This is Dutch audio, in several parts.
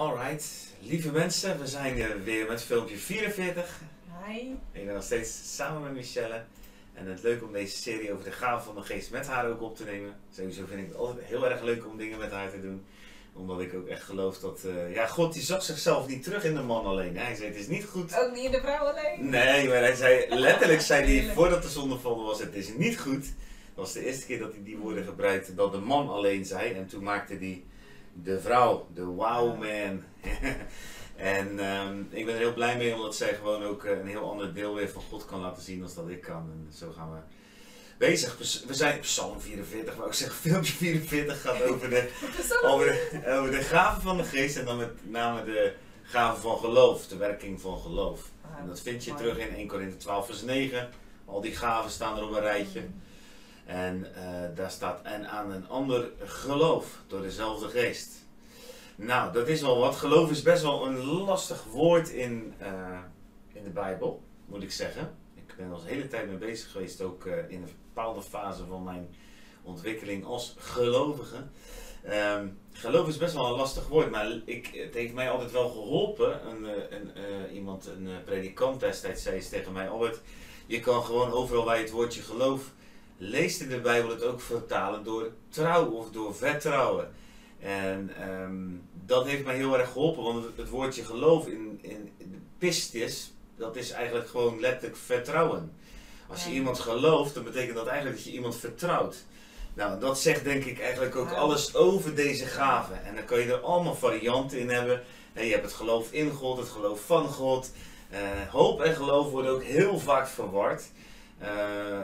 Alright, lieve mensen, we zijn uh, weer met filmpje 44. Hi. Ik ben nog steeds samen met Michelle. En het is leuk om deze serie over de gaven van de geest met haar ook op te nemen. Sowieso vind ik het altijd heel erg leuk om dingen met haar te doen. Omdat ik ook echt geloof dat, uh, ja, God die zag zichzelf niet terug in de man alleen. Hij zei, het is niet goed. Ook niet in de vrouw alleen? Nee, maar hij zei, letterlijk zei hij, voordat de zondeval was, het is niet goed. Dat was de eerste keer dat hij die woorden gebruikte, dat de man alleen zei. En toen maakte hij de vrouw, de wow man. en um, ik ben er heel blij mee omdat zij gewoon ook eh, een heel ander deel weer van God kan laten zien als dat ik kan. En zo gaan we bezig. We zijn op Psalm 44, maar ik zeg filmpje 44 gaat over de, over, de, over de gaven van de geest en dan met name de gaven van geloof, de werking van geloof. En dat vind je terug in 1 Korinthe 12 vers 9. Al die gaven staan er op een rijtje. En uh, daar staat en aan een ander geloof door dezelfde geest. Nou, dat is wel wat. Geloof is best wel een lastig woord in, uh, in de Bijbel, moet ik zeggen. Ik ben al de hele tijd mee bezig geweest, ook uh, in een bepaalde fase van mijn ontwikkeling als gelovige. Um, geloof is best wel een lastig woord, maar ik, het heeft mij altijd wel geholpen. Een, iemand, een predikant destijds, zei tegen mij: Albert, je kan gewoon overal je het woordje geloof leest in de Bijbel het ook vertalen door trouw of door vertrouwen. En um, dat heeft mij heel erg geholpen, want het, woordje geloof in, in, in de pistis, dat is eigenlijk gewoon letterlijk vertrouwen. Als je iemand gelooft, dan betekent dat eigenlijk dat je iemand vertrouwt. Nou, dat zegt denk ik eigenlijk ook alles over deze gaven. En dan kan je er allemaal varianten in hebben. En je hebt het geloof in God, het geloof van God. Uh, hoop en geloof worden ook heel vaak verward.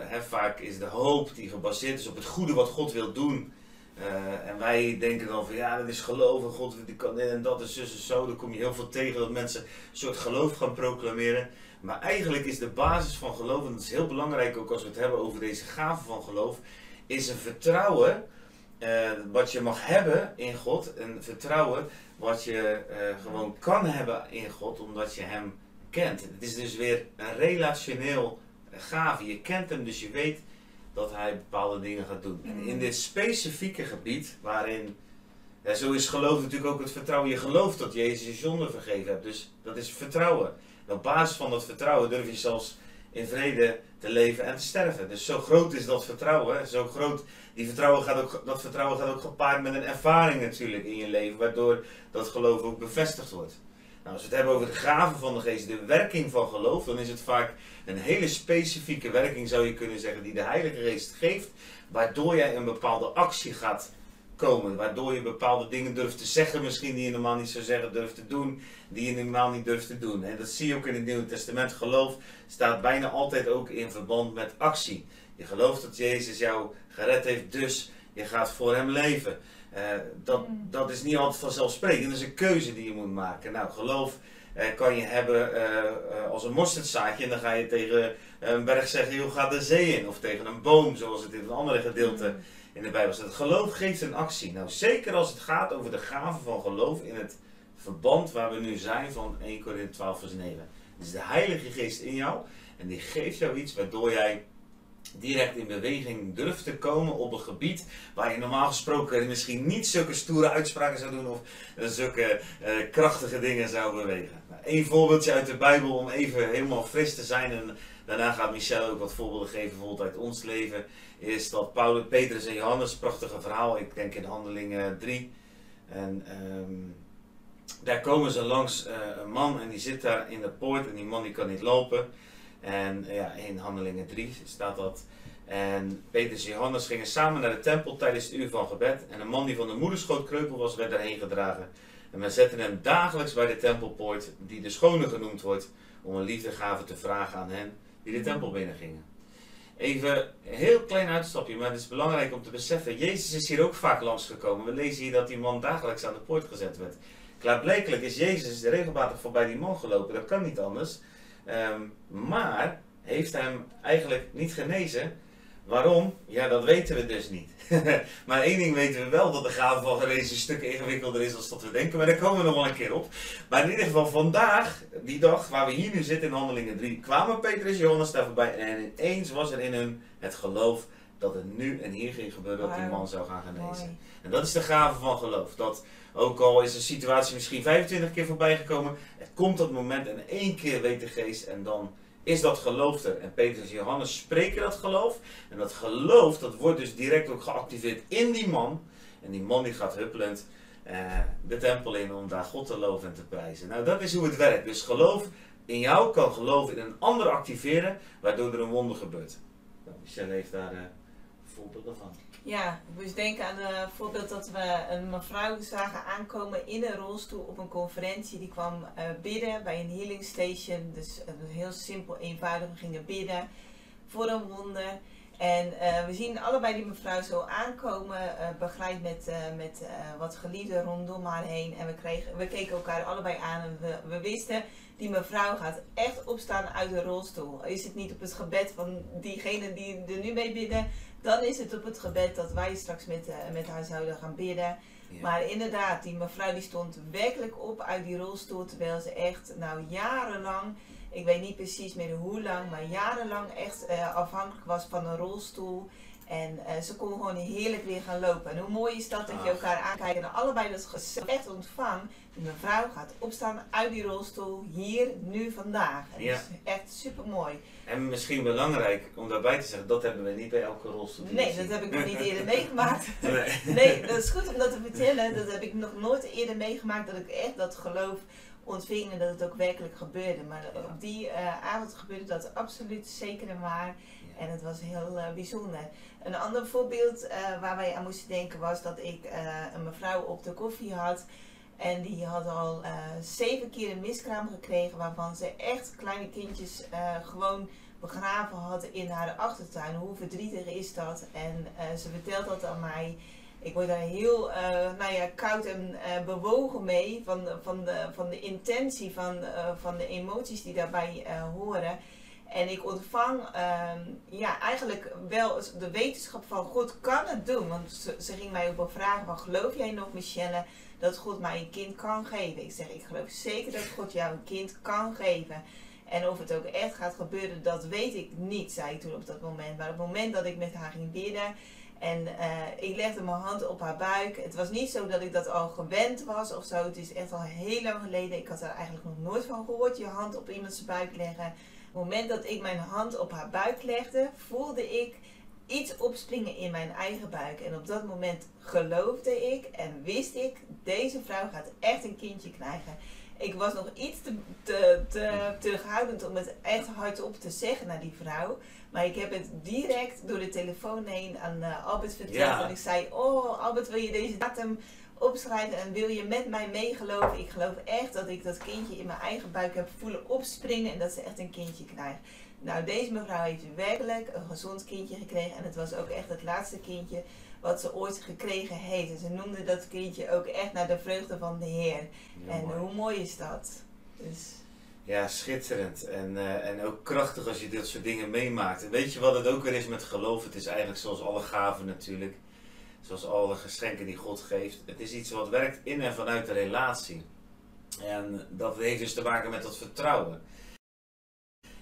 Hè, vaak is de hoop die gebaseerd is op het goede wat God wil doen. Uh, en wij denken dan van ja, dat is geloof en God die kan en dat en zo. Dan kom je heel veel tegen dat mensen een soort geloof gaan proclameren. Maar eigenlijk is de basis van geloof, en dat is heel belangrijk ook als we het hebben over deze gave van geloof, is een vertrouwen uh, wat je mag hebben in God. Een vertrouwen wat je gewoon kan hebben in God omdat je Hem kent. Het is dus weer een relationeel gave. Je kent hem, dus je weet dat hij bepaalde dingen gaat doen. En in dit specifieke gebied, waarin, ja, zo is geloof natuurlijk ook het vertrouwen. Je gelooft dat Jezus je zonde vergeven hebt, dus dat is vertrouwen. En op basis van dat vertrouwen durf je zelfs in vrede te leven en te sterven. Dus zo groot is dat vertrouwen, zo groot, die vertrouwen gaat ook, dat vertrouwen gaat ook gepaard met een ervaring natuurlijk in je leven, waardoor dat geloof ook bevestigd wordt. Nou, als we het hebben over de gaven van de geest, de werking van geloof, dan is het vaak een hele specifieke werking, zou je kunnen zeggen, die de Heilige Geest geeft, waardoor jij een bepaalde actie gaat komen, waardoor je bepaalde dingen durft te zeggen, misschien die je normaal niet zou zeggen, durft te doen, die je normaal niet durft te doen. En dat zie je ook in het Nieuwe Testament. Geloof staat bijna altijd ook in verband met actie. Je gelooft dat Jezus jou gered heeft, dus je gaat voor hem leven. Uh, dat, mm. dat is niet altijd vanzelfsprekend. Dat is een keuze die je moet maken. Nou, geloof uh, kan je hebben uh, als een mosterdzaadje. En dan ga je tegen een berg zeggen, joh, ga de zee in. Of tegen een boom, zoals het in een andere gedeelte mm. in de Bijbel staat. Geloof geeft een actie. Nou, zeker als het gaat over de gave van geloof in het verband waar we nu zijn van 1 Corinthië 12 vers 9. Dus de Heilige Geest in jou. En die geeft jou iets waardoor jij direct in beweging durft te komen op een gebied waar je normaal gesproken misschien niet zulke stoere uitspraken zou doen of zulke uh, krachtige dingen zou bewegen. Nou, Eén voorbeeldje uit de Bijbel om even helemaal fris te zijn en daarna gaat Michel ook wat voorbeelden geven, bijvoorbeeld uit ons leven, is dat Paulus, Petrus en Johannes, prachtige verhaal, ik denk in handelingen 3. En um, daar komen ze langs uh, een man en die zit daar in de poort en die man die kan niet lopen. En ja, in Handelingen 3 staat dat. En Petrus en Johannes gingen samen naar de tempel tijdens het uur van gebed. En een man die van de moederschoot kreupel was, werd daarheen gedragen. En men zette hem dagelijks bij de tempelpoort, die de schone genoemd wordt, om een liefdegave te vragen aan hen die de tempel binnengingen. Even een heel klein uitstapje, maar het is belangrijk om te beseffen. Jezus is hier ook vaak langsgekomen. We lezen hier dat die man dagelijks aan de poort gezet werd. Klaarblijkelijk is Jezus regelmatig voorbij die man gelopen. Dat kan niet anders. Um, maar heeft hem eigenlijk niet genezen. Waarom? Ja, dat weten we dus niet. maar één ding weten we wel, dat de gave van genezen een stuk ingewikkelder is dan dat we denken. Maar daar komen we nog wel een keer op. Maar in ieder geval vandaag, die dag waar we hier nu zitten in Handelingen 3, kwamen Petrus en Johannes daar voorbij. En ineens was er in hun het geloof dat het nu en hier ging gebeuren dat die man zou gaan genezen. En dat is de gave van geloof. Dat Ook al is de situatie misschien 25 keer voorbij gekomen, het komt dat moment en één keer weet de geest en dan is dat geloof er. En Petrus en Johannes spreken dat geloof. En dat geloof, dat wordt dus direct ook geactiveerd in die man. En die man die gaat huppelend uh, de tempel in om daar God te loven en te prijzen. Nou, dat is hoe het werkt. Dus geloof in jou kan geloof in een ander activeren, waardoor er een wonder gebeurt. Nou, Michelle heeft daar uh, Ja, dus denk aan het voorbeeld dat we een mevrouw zagen aankomen in een rolstoel op een conferentie. Die kwam uh, bidden bij een healing station. Dus uh, heel simpel, eenvoudig. We gingen bidden voor een wonder. En uh, we zien allebei die mevrouw zo aankomen, begeleid met, met wat geliefden rondom haar heen. En we, kregen, we keken elkaar allebei aan en we, we wisten, die mevrouw gaat echt opstaan uit de rolstoel. Is het niet op het gebed van diegene die er nu mee bidden, dan is het op het gebed dat wij straks met, uh, met haar zouden gaan bidden. Maar inderdaad, die mevrouw die stond werkelijk op uit die rolstoel, terwijl ze echt nou jarenlang, ik weet niet precies meer hoe lang, maar jarenlang echt uh, afhankelijk was van een rolstoel. En uh, ze kon gewoon heerlijk weer gaan lopen. En hoe mooi is dat dat je elkaar aankijkt en allebei dat echt ontvangt. Mevrouw gaat opstaan uit die rolstoel, hier, nu, vandaag. En ja. Dat is echt super mooi. En misschien belangrijk om daarbij te zeggen, dat hebben we niet bij elke rolstoel. Nee, dat heb ik nog niet eerder meegemaakt. Nee. nee, dat is goed om dat te vertellen. Dat heb ik nog nooit eerder meegemaakt dat ik echt dat geloof ontving en dat het ook werkelijk gebeurde. Maar op die uh, avond gebeurde dat absoluut zeker en waar. En het was heel uh, bijzonder. Een ander voorbeeld uh, waar wij aan moesten denken was dat ik een mevrouw op de koffie had. En die had al uh, zeven keer een miskraam gekregen, waarvan ze echt kleine kindjes uh, gewoon begraven had in haar achtertuin. Hoe verdrietig is dat? En uh, ze vertelt dat aan mij. Ik word daar heel nou ja, koud en bewogen mee van, van, de, van de intentie, van, van de emoties die daarbij horen. En ik ontvang ehm, ja, eigenlijk wel de wetenschap van God kan het doen. Want ze, ze ging mij ook wel vragen van geloof jij nog Michelle dat God mij een kind kan geven. Ik zeg, ik geloof zeker dat God jou een kind kan geven. En of het ook echt gaat gebeuren, dat weet ik niet, zei ik toen op dat moment. Maar op het moment dat ik met haar ging bidden en uh, ik legde mijn hand op haar buik. Het was niet zo dat ik dat al gewend was of zo. Het is echt al heel lang geleden. Ik had er eigenlijk nog nooit van gehoord, je hand op iemands buik leggen. Op het moment dat ik mijn hand op haar buik legde, voelde ik iets opspringen in mijn eigen buik. En op dat moment geloofde ik en wist ik, deze vrouw gaat echt een kindje krijgen. Ik was nog iets te, te, te terughoudend om het echt hardop te zeggen naar die vrouw. Maar ik heb het direct door de telefoon heen aan uh, Albert verteld. En ik zei, oh Albert, wil je deze datum opschrijven en wil je met mij meegeloven? Ik geloof echt dat ik dat kindje in mijn eigen buik heb voelen opspringen en dat ze echt een kindje krijgt. Nou, deze mevrouw heeft werkelijk een gezond kindje gekregen. En het was ook echt het laatste kindje wat ze ooit gekregen heeft. En ze noemde dat kindje ook echt naar de vreugde van de Heer. en hoe mooi is dat? Dus... Ja, schitterend. En, uh, en ook krachtig als je dit soort dingen meemaakt. En weet je wat het ook weer is met geloof? Het is eigenlijk zoals alle gaven natuurlijk. Zoals alle geschenken die God geeft. Het is iets wat werkt in en vanuit de relatie. En dat heeft dus te maken met dat vertrouwen.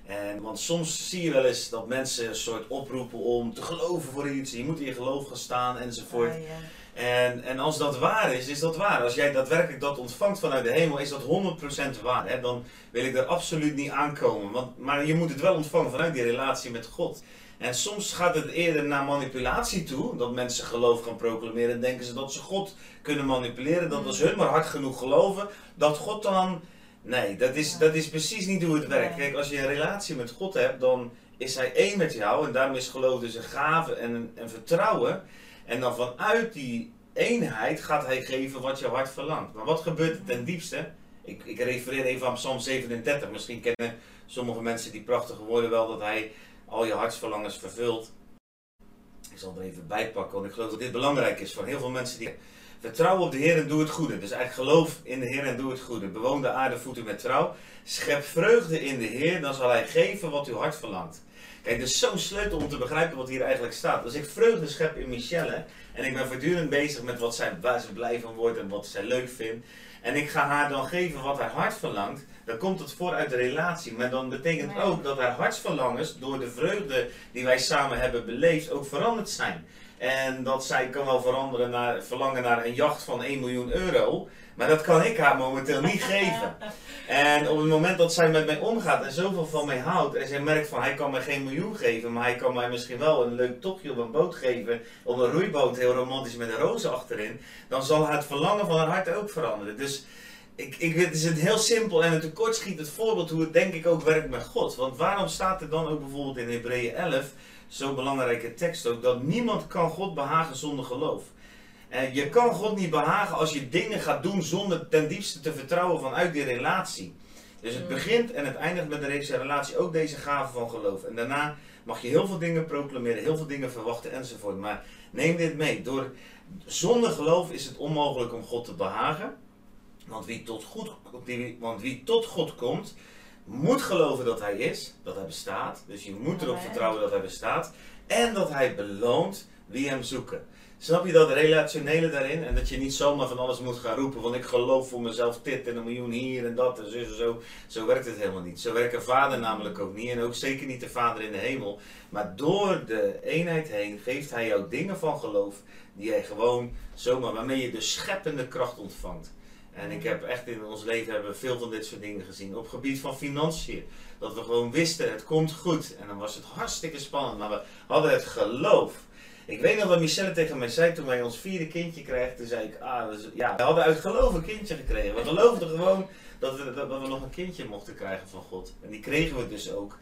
En, want soms zie je wel eens dat mensen een soort oproepen om te geloven voor iets. Je moet in je geloof gaan staan enzovoort. Ah, ja. En, en als dat waar is, is dat waar. Als jij daadwerkelijk dat ontvangt vanuit de hemel, is dat 100% waar. Hè? Dan wil ik er absoluut niet aankomen. Want, maar je moet het wel ontvangen vanuit die relatie met God. En soms gaat het eerder naar manipulatie toe. Dat mensen geloof gaan proclameren. Denken ze dat ze God kunnen manipuleren. Dat als mm. hun maar hard genoeg geloven, dat God dan Nee, dat is, dat is precies niet hoe het werkt. Kijk, als je een relatie met God hebt, dan is Hij één met jou. En daarmee is geloof dus een gave en, en vertrouwen. En dan vanuit die eenheid gaat Hij geven wat je hart verlangt. Maar wat gebeurt er ten diepste? Ik, ik refereer even aan Psalm 37. Misschien kennen sommige mensen die prachtige woorden wel dat Hij al je hartsverlangens vervult. Ik zal er even bijpakken, want ik geloof dat dit belangrijk is voor heel veel mensen die Vertrouw op de Heer en doe het goede. Dus eigenlijk geloof in de Heer en doe het goede. Bewoon de aarde voeten met trouw. Schep vreugde in de Heer, dan zal Hij geven wat uw hart verlangt. Kijk, dat is zo'n sleutel om te begrijpen wat hier eigenlijk staat. Als ik vreugde schep in Michelle en ik ben voortdurend bezig met wat zij, waar ze blij van wordt en wat zij leuk vindt. En ik ga haar dan geven wat haar hart verlangt, dan komt het voor uit de relatie. Maar dan betekent ook dat haar hartsverlangens door de vreugde die wij samen hebben beleefd ook veranderd zijn. En dat zij kan wel veranderen naar, verlangen naar een jacht van 1 miljoen euro. Maar dat kan ik haar momenteel niet geven. En op het moment dat zij met mij omgaat en zoveel van mij houdt. En zij merkt van hij kan mij geen miljoen geven. Maar hij kan mij misschien wel een leuk tochtje op een boot geven. Op een roeiboot heel romantisch met een roze achterin. Dan zal het verlangen van haar hart ook veranderen. Dus ik, ik, het is een heel simpel en een tekortschietend voorbeeld hoe het denk ik ook werkt met God. Want waarom staat er dan ook bijvoorbeeld in Hebreeën 11, zo'n belangrijke tekst ook, dat niemand kan God behagen zonder geloof. En je kan God niet behagen als je dingen gaat doen zonder ten diepste te vertrouwen vanuit die relatie. Dus het Mm. begint en het eindigt met deze relatie, ook deze gave van geloof. En daarna mag je heel veel dingen proclameren, heel veel dingen verwachten enzovoort. Maar neem dit mee. Door, zonder geloof is het onmogelijk om God te behagen. Want wie, tot God, die- want wie tot God komt, moet geloven dat Hij is, dat Hij bestaat. Dus je moet erop vertrouwen dat Hij bestaat. En dat Hij beloont wie Hem zoeken. Snap je dat relationele daarin? En dat je niet zomaar van alles moet gaan roepen. Want ik geloof voor mezelf dit en een miljoen hier en dat en zo en zo. Zo werkt het helemaal niet. Zo werkt een vader namelijk ook niet. En ook zeker niet de vader in de hemel. Maar door de eenheid heen geeft hij jou dingen van geloof. Die jij gewoon zomaar, waarmee je de scheppende kracht ontvangt. En ik heb echt in ons leven hebben we veel van dit soort dingen gezien. Op gebied van financiën. Dat we gewoon wisten, het komt goed. En dan was het hartstikke spannend. Maar we hadden het geloof. Ik weet nog wat Michelle tegen mij zei toen wij ons vierde kindje kregen. Toen zei ik, ah, ja, we hadden uit geloof een kindje gekregen. We geloofden gewoon dat we, nog een kindje mochten krijgen van God. En die kregen we dus ook.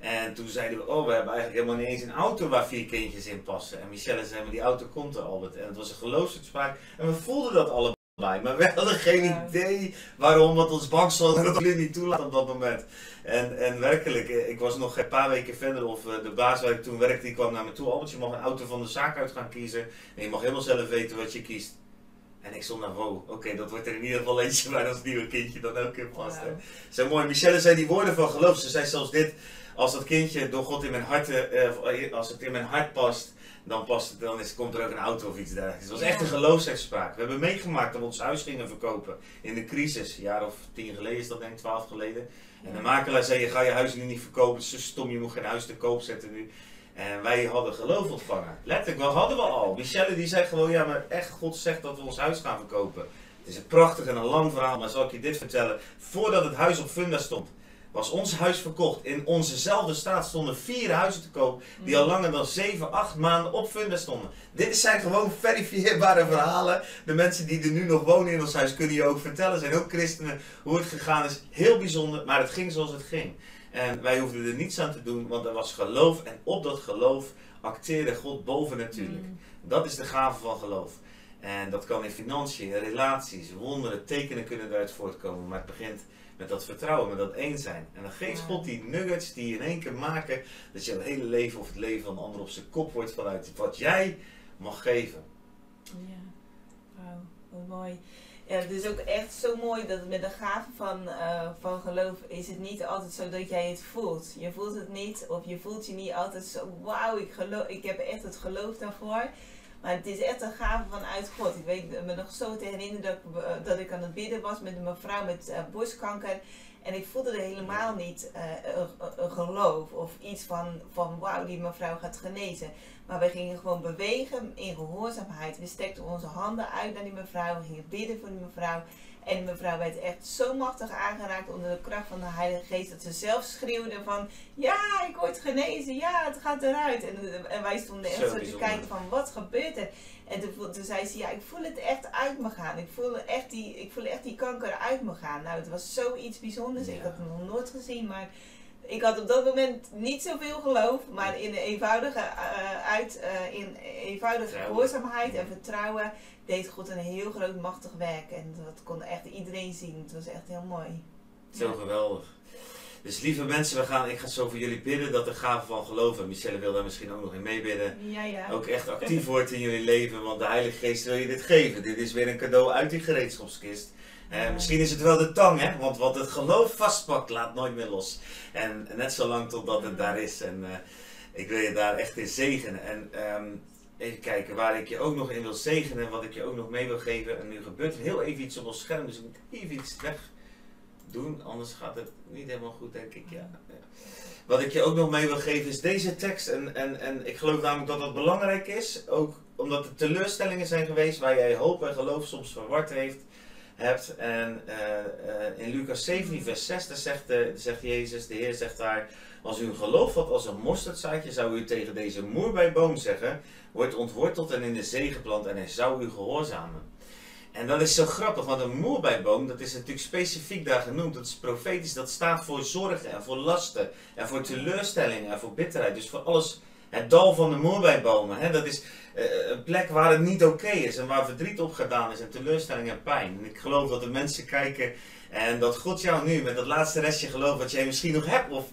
En toen zeiden we, oh, we hebben eigenlijk helemaal niet eens een auto waar vier kindjes in passen. En Michelle zei, maar die auto komt er, Albert. En het was een geloofsuitspraak. En we voelden dat allebei. Maar we hadden geen Ja. idee waarom, want ons banksaldo dat niet toelaat op dat moment. En, en werkelijk, eh, ik was nog een paar weken verder of eh, de baas waar ik toen werkte, die kwam naar me toe. Albert, je mag een auto van de zaak uit gaan kiezen. En je mag helemaal zelf weten wat je kiest. En ik stond naar, wow, oké, dat wordt er in ieder geval eentje waar ons nieuwe kindje dan ook in past. Wauw. Zo mooi. Michelle zei die woorden van geloof. Ze zei zelfs dit. Als dat kindje door God in mijn hart, eh, als het in mijn hart past, dan, past het, dan is, komt er ook een auto of iets dergelijks. Het was echt een geloofsuitspraak. We hebben meegemaakt dat we ons huis gingen verkopen in de crisis. Een jaar of tien geleden is dat denk ik, twaalf geleden. En de makelaar zei, je ga je huis nu niet verkopen. Het is zo stom, je moet geen huis te koop zetten nu. En wij hadden geloof ontvangen. Letterlijk, wat hadden we al? Michelle die zei gewoon, ja maar echt, God zegt dat we ons huis gaan verkopen. Het is een prachtig en een lang verhaal, maar zal ik je dit vertellen. Voordat het huis op funda stond, was ons huis verkocht. In onzezelfde straat stonden vier huizen te koop, die al langer dan 7, 8 maanden op funda stonden. Dit zijn gewoon verifieerbare verhalen. De mensen die er nu nog wonen in ons huis kunnen je ook vertellen, zijn ook christenen, hoe het gegaan is. Heel bijzonder, maar het ging zoals het ging. En wij hoefden er niets aan te doen, want er was geloof. En op dat geloof acteerde God boven natuurlijk. Mm. Dat is de gave van geloof. En dat kan in financiën, in relaties, wonderen, tekenen kunnen eruit voortkomen. Maar het begint met dat vertrouwen, met dat één zijn. En dan geeft. God die nuggets die in één keer maken dat je hele leven of het leven van een ander op zijn kop wordt vanuit wat jij mag geven. Ja, wauw, wat mooi. Ja, het is ook echt zo mooi dat met de gave van, eh, van geloof is het niet altijd zo dat jij het voelt. Je voelt het niet of je voelt je niet altijd zo, wauw, ik, geloof, ik heb echt het geloof daarvoor. Maar het is echt een gave vanuit God. Ik weet me nog zo te herinneren dat, ik, eh, dat ik aan het bidden was met een mevrouw met eh, borstkanker. En ik voelde er helemaal niet eh, een, geloof of iets van, van wauw, die mevrouw gaat genezen. Maar we gingen gewoon bewegen in gehoorzaamheid. We stekten onze handen uit naar die mevrouw. We gingen bidden voor die mevrouw. En mevrouw werd echt zo machtig aangeraakt onder de kracht van de Heilige Geest. Dat ze zelf schreeuwde van, ja, ik word genezen. Ja, het gaat eruit. En, en wij stonden echt Zo zo, te kijken van, wat gebeurt er? En toen, toen zei ze, ja, ik voel het echt uit me gaan. Ik voel echt die, ik voel echt die kanker uit me gaan. Nou, het was zoiets bijzonders. Ik had het nog nooit gezien, maar ik had op dat moment niet zoveel geloof, maar in de eenvoudige, eh, uit, eh, in eenvoudige gehoorzaamheid en vertrouwen deed God een heel groot machtig werk. En dat kon echt iedereen zien. Het was echt heel mooi. Zo geweldig. Dus lieve mensen, we gaan, ik ga zo voor jullie bidden dat de gave van geloof, en Michelle wil daar misschien ook nog in meebidden, Ja, ja. ook echt actief wordt in jullie leven. Want de Heilige Geest wil je dit geven. Dit is weer een cadeau uit die gereedschapskist. Eh. Misschien is het wel de tang, hè? Want wat het geloof vastpakt, laat nooit meer los. En net zolang totdat het daar is. En eh, ik wil je daar echt in zegenen. En ehm, even kijken waar ik je ook nog in wil zegenen. En wat ik je ook nog mee wil geven. En nu gebeurt er heel even iets op ons scherm. Dus ik moet even iets weg doen. Anders gaat het niet helemaal goed, denk ik. Ja. wat ik je ook nog mee wil geven is deze tekst. En, en, en ik geloof namelijk dat dat belangrijk is. Ook omdat er teleurstellingen zijn geweest waar jij hoop en geloof soms verward heeft, hebt. En uh, in Lucas 17, vers 6, zegt, de, zegt Jezus, de Heer zegt daar. Als u een geloof had als een mosterdzaadje, zou u tegen deze moerbijboom zeggen: Wordt ontworteld en in de zee geplant, en hij zou u gehoorzamen. En dat is zo grappig, want een moerbijboom, dat is natuurlijk specifiek daar genoemd. Dat is profetisch, dat staat voor zorgen en voor lasten en voor teleurstellingen en voor bitterheid. Dus voor alles, het dal van de moerbijbomen. Hè? Dat is een plek waar het niet oké is en waar verdriet op gedaan is en teleurstelling en pijn. Ik geloof dat de mensen kijken en dat God jou nu met dat laatste restje geloof wat jij misschien nog hebt of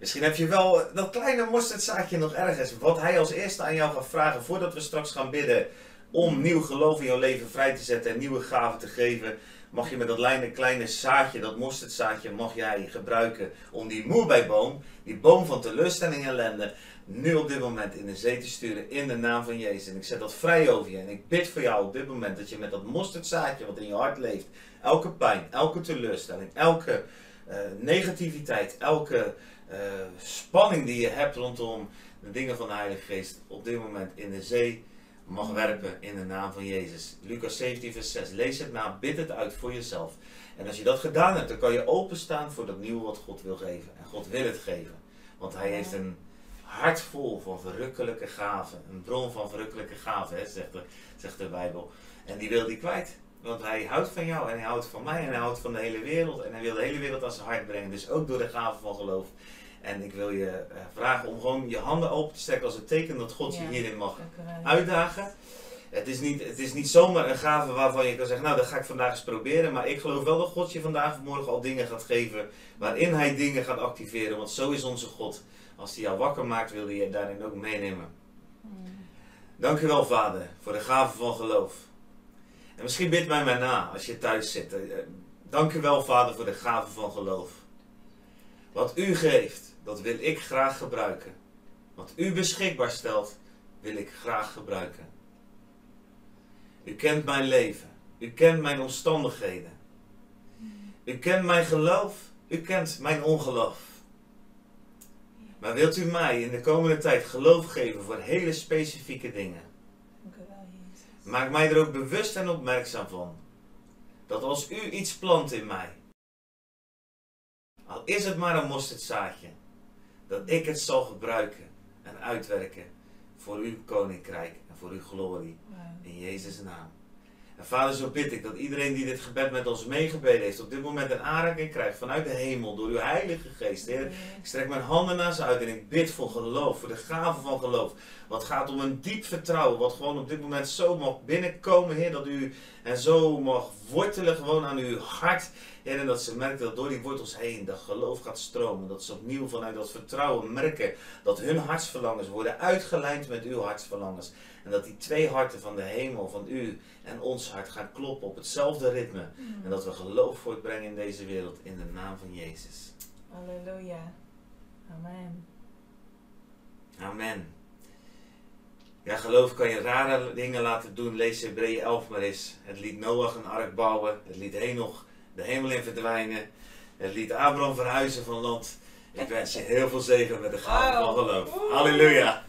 Misschien heb je wel dat kleine mosterdzaadje nog ergens. Wat hij als eerste aan jou gaat vragen voordat we straks gaan bidden om nieuw geloof in jouw leven vrij te zetten en nieuwe gaven te geven, mag je met dat kleine, zaadje, dat mosterdzaadje, mag jij gebruiken om die moerbijboom, die boom van teleurstelling en ellende, nu op dit moment in de zee te sturen in de naam van Jezus. En ik zet dat vrij over je. En ik bid voor jou op dit moment dat je met dat mosterdzaadje wat in je hart leeft, elke pijn, elke teleurstelling, elke uh, negativiteit, elke uh, spanning die je hebt rondom de dingen van de Heilige Geest, op dit moment in de zee mag werpen in de naam van Jezus. Lucas 17, vers 6. Lees het na, bid het uit voor jezelf. En als je dat gedaan hebt, dan kan je openstaan voor dat nieuwe wat God wil geven. En God wil het geven. Want Hij heeft een hart vol van verrukkelijke gaven. Een bron van verrukkelijke gaven, zegt, de, zegt de Bijbel. En die wil die kwijt. Want hij houdt van jou en hij houdt van mij en hij houdt van de hele wereld. En hij wil de hele wereld aan zijn hart brengen. Dus ook door de gaven van geloof. En ik wil je uh, vragen om gewoon je handen open te strekken als een teken dat God je hierin mag uitdagen. Het is, niet, het is niet zomaar een gave waarvan je kan zeggen, nou dat ga ik vandaag eens proberen. Maar ik geloof wel dat God je vandaag of morgen al dingen gaat geven waarin hij dingen gaat activeren. Want zo is onze God. Als hij jou wakker maakt, wil hij je daarin ook meenemen. Mm. Dank u wel, Vader, voor de gave van geloof. En misschien bid mij maar na als je thuis zit. Eh, dank u wel, Vader, voor de gave van geloof. Wat u geeft, dat wil ik graag gebruiken. Wat u beschikbaar stelt, wil ik graag gebruiken. U kent mijn leven. U kent mijn omstandigheden. U kent mijn geloof. U kent mijn ongeloof. Maar wilt u mij in de komende tijd geloof geven voor hele specifieke dingen? Maak mij er ook bewust en opmerkzaam van. Dat als u iets plant in mij, al is het maar een mosterdzaadje, dat ik het zal gebruiken en uitwerken voor uw koninkrijk en voor uw glorie. In Jezus' naam. En vader, zo bid ik dat iedereen die dit gebed met ons meegebeden heeft, op dit moment een aanraking krijgt vanuit de hemel door uw Heilige Geest. Heer, ik strek mijn handen naar ze uit en ik bid voor geloof, voor de gave van geloof. Wat gaat om een diep vertrouwen, wat gewoon op dit moment zo mag binnenkomen, Heer, dat u en zo mag wortelen gewoon aan uw hart. Heer, en dat ze merken dat door die wortels heen dat geloof gaat stromen. Dat ze opnieuw vanuit dat vertrouwen merken dat hun hartsverlangens worden uitgelijnd met uw hartsverlangens. En dat die twee harten van de hemel, van u en ons hart gaan kloppen op hetzelfde ritme. Mm. En dat we geloof voortbrengen in deze wereld in de naam van Jezus. Halleluja. Amen. Amen. Ja, geloof kan je rare dingen laten doen. Lees Hebreeën 11 maar eens. Het liet Noach een ark bouwen. Het liet Henoch de hemel in verdwijnen. Het liet Abraham verhuizen van land. Ik wens je heel veel zegen met de gave van geloof. Halleluja.